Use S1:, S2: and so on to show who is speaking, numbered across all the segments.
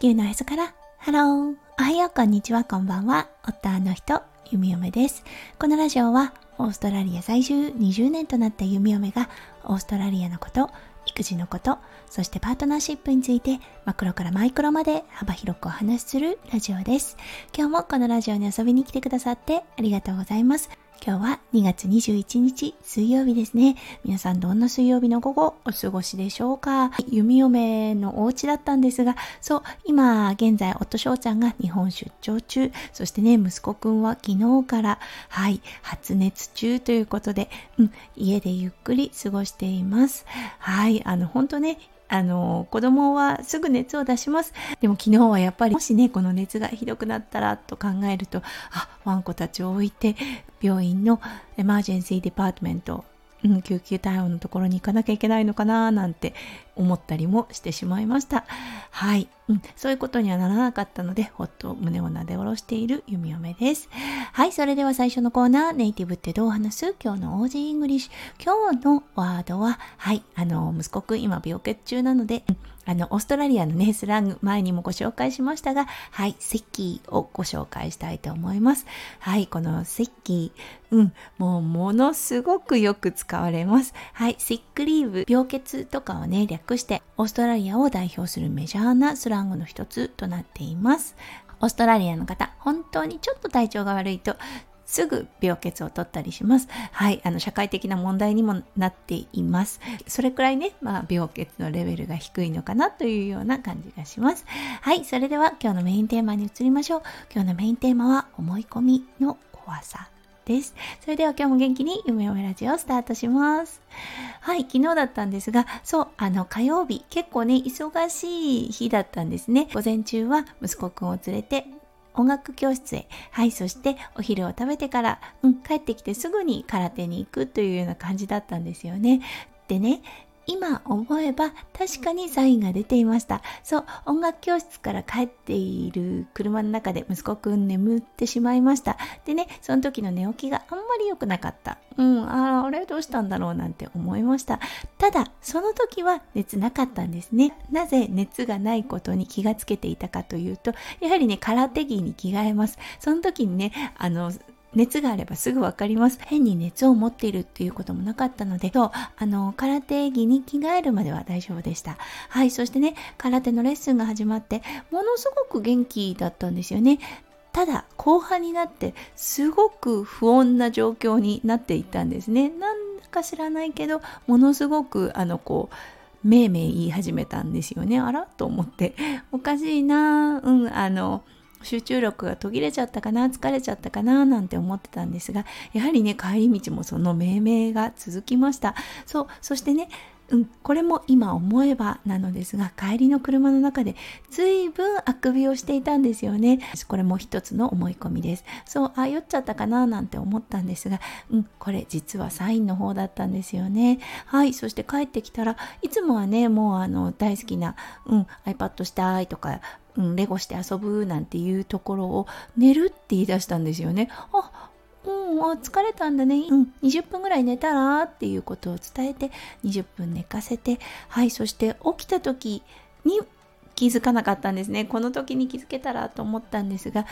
S1: 球のへそから。ハローおはようこんにちはこんばんは。夫の人弓嫁です。このラジオはオーストラリア在住20年となった弓嫁がオーストラリアのこと育児のことそしてパートナーシップについてマクロからマイクロまで幅広くお話しするラジオです。今日もこのラジオに遊びに来てくださってありがとうございます。今日は2月21日水曜日ですね。皆さんどんな水曜日の午後お過ごしでしょうか？弓嫁のお家だったんですが、そう、今現在夫翔ちゃんが日本出張中、そしてね、息子くんは昨日から、はい、発熱中ということで、うん、家でゆっくり過ごしています。はい、あの、本当ね、あの、子供はすぐ熱を出します。でも昨日はやっぱり、もしね、この熱がひどくなったらと考えると、あ、ワンコたちを置いて、病院のエマージェンシーデパートメントうん、救急対応のところに行かなきゃいけないのかななんて思ったりもしてしまいました。はい、うん、そういうことにはならなかったので、ほっと胸をなで下ろしている弓嫁です。はい、それでは最初のコーナー、ネイティブってどう話す？今日の Aussie English。今日のワードは、はい、あの、息子くん今病欠中なので、あの、オーストラリアのね、スラング、前にもご紹介しましたが、はい、 sickie をご紹介したいと思います。はい、この sickie、うん、もうものすごくよく使われます。はい、 sick leave、病欠とかをね、略して、オーストラリアを代表するメジャーなスラングの一つとなっています。オーストラリアの方、本当にちょっと体調が悪いと、すぐ病欠を取ったりします。はい、あの社会的な問題にもなっています。それくらいね、まあ病欠のレベルが低いのかなというような感じがします。はい、それでは今日のメインテーマに移りましょう。今日のメインテーマは思い込みの怖さです。それでは今日も元気に夢をラジオスタートします。はい、昨日だったんですが、そう、あの火曜日、結構ね、忙しい日だったんですね。午前中は息子くんを連れて音楽教室へ。はい、そしてお昼を食べてから、うん、帰ってきてすぐに空手に行くというような感じだったんですよね。でね、今思えば確かにサインが出ていました。そう、音楽教室から帰っている車の中で息子くん眠ってしまいました。でね、その時の寝起きがあんまり良くなかった。うん、ああれどうしたんだろうなんて思いました。ただ、その時は熱なかったんですね。なぜ熱がないことに気がつけていたかというと、やはりね、空手着に着替えます。その時にね、あの、熱があればすぐわかります。変に熱を持っているっていうこともなかったので、そう、あの、空手着に着替えるまでは大丈夫でした。はい、そしてね、空手のレッスンが始まって、ものすごく元気だったんですよね。ただ、後半になって、すごく不穏な状況になっていったんですね。なんだか知らないけど、ものすごく、あの、こう、めいめい言い始めたんですよね。あら？と思って、おかしいなうん、あの、集中力が途切れちゃったかな疲れちゃったかななんて思ってたんですがやはりね帰り道もその命名が続きました。そうそしてねうん、これも今思えばなのですが帰りの車の中で随分あくびをしていたんですよね。これも一つの思い込みです。そうあ酔っちゃったかななんて思ったんですがうんこれ実はサインの方だったんですよね。はいそして帰ってきたらいつもはねもうあの大好きなうん iPad したいとかうん、レゴして遊ぶなんていうところを寝るって言い出したんですよね。あうん、あ疲れたんだね、うん、20分ぐらい寝たらっていうことを伝えて20分寝かせてはいそして起きた時に気づかなかったんですねこの時に気づけたらと思ったんですが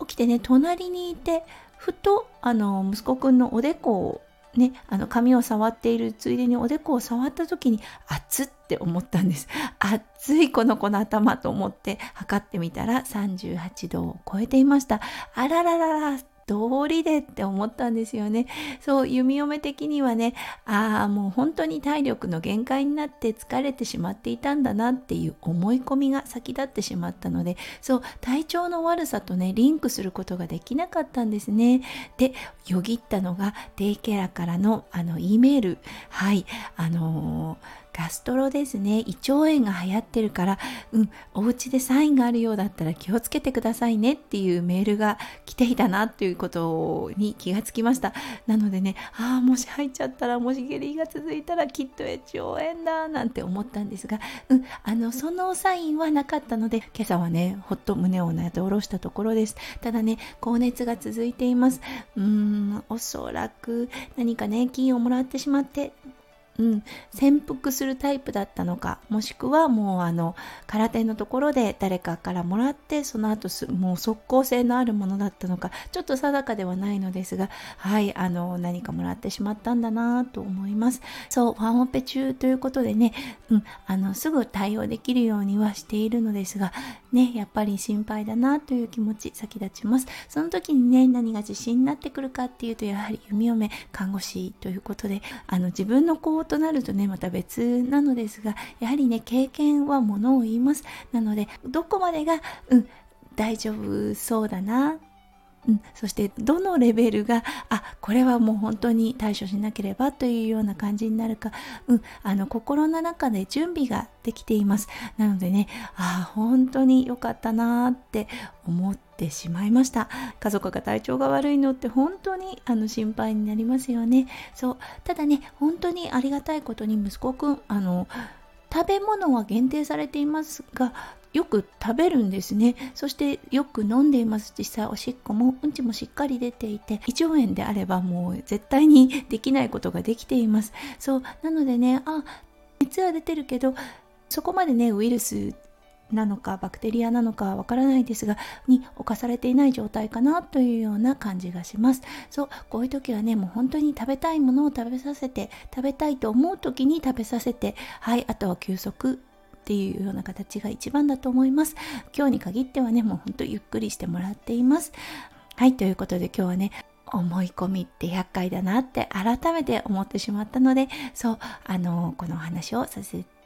S1: 起きてね隣にいてふとあの息子くんのおでこをね、あの髪を触っているついでにおでこを触った時に熱って思ったんです。熱いこの子の頭と思って測ってみたら38度を超えていました。あらららら通りでって思ったんですよね。そう、弓嫁的にはね、ああ、もう本当に体力の限界になって疲れてしまっていたんだなっていう思い込みが先立ってしまったので、そう、体調の悪さとね、リンクすることができなかったんですね。で、よぎったのが、デイケラからのあの、E メール。はい、あのーガストロですね。胃腸炎が流行ってるからうんお家でサインがあるようだったら気をつけてくださいねっていうメールが来ていたなっていうことに気がつきました。なのでねああもし入っちゃったらもし下痢が続いたらきっと胃腸炎だなんて思ったんですがうんあのそのサインはなかったので今朝はねほっと胸をなで下ろしたところです。ただね高熱が続いています。うーんおそらく何かね菌をもらってしまってうん、潜伏するタイプだったのかもしくはもうあの空手のところで誰かからもらってその後すもう即効性のあるものだったのかちょっと定かではないのですがはいあの何かもらってしまったんだなと思います。そうファンオペ中ということでね、うん、あのすぐ対応できるようにはしているのですがねやっぱり心配だなという気持ち先立ちます。その時にね何が自信になってくるかっていうとやはり弓嫁看護師ということであの自分のとなるとねまた別なのですがやはりね経験はものを言います。なのでどこまでがうん大丈夫そうだな。うん、そしてどのレベルがあこれはもう本当に対処しなければというような感じになるか、うん、あの心の中で準備ができています。なのでねあ本当に良かったなって思っててしまいました。家族が体調が悪いのって本当にあの心配になりますよね。そう。ただね本当にありがたいことに息子くんあの食べ物は限定されていますがよく食べるんですね。そしてよく飲んでいます実際おしっこもうんちもしっかり出ていて胃腸炎であればもう絶対にできないことができています。そう。なのでねあ熱は出てるけどそこまでねウイルスなのかバクテリアなのかわからないですがに侵されていない状態かなというような感じがします。そうこういう時はねもう本当に食べたいものを食べさせて食べたいと思う時に食べさせてはいあとは休息っていうような形が一番だと思います。今日に限ってはねもう本当ゆっくりしてもらっています。はいということで今日はね思い込みって厄介だなって改めて思ってしまったのでそうあのこのお話をさせて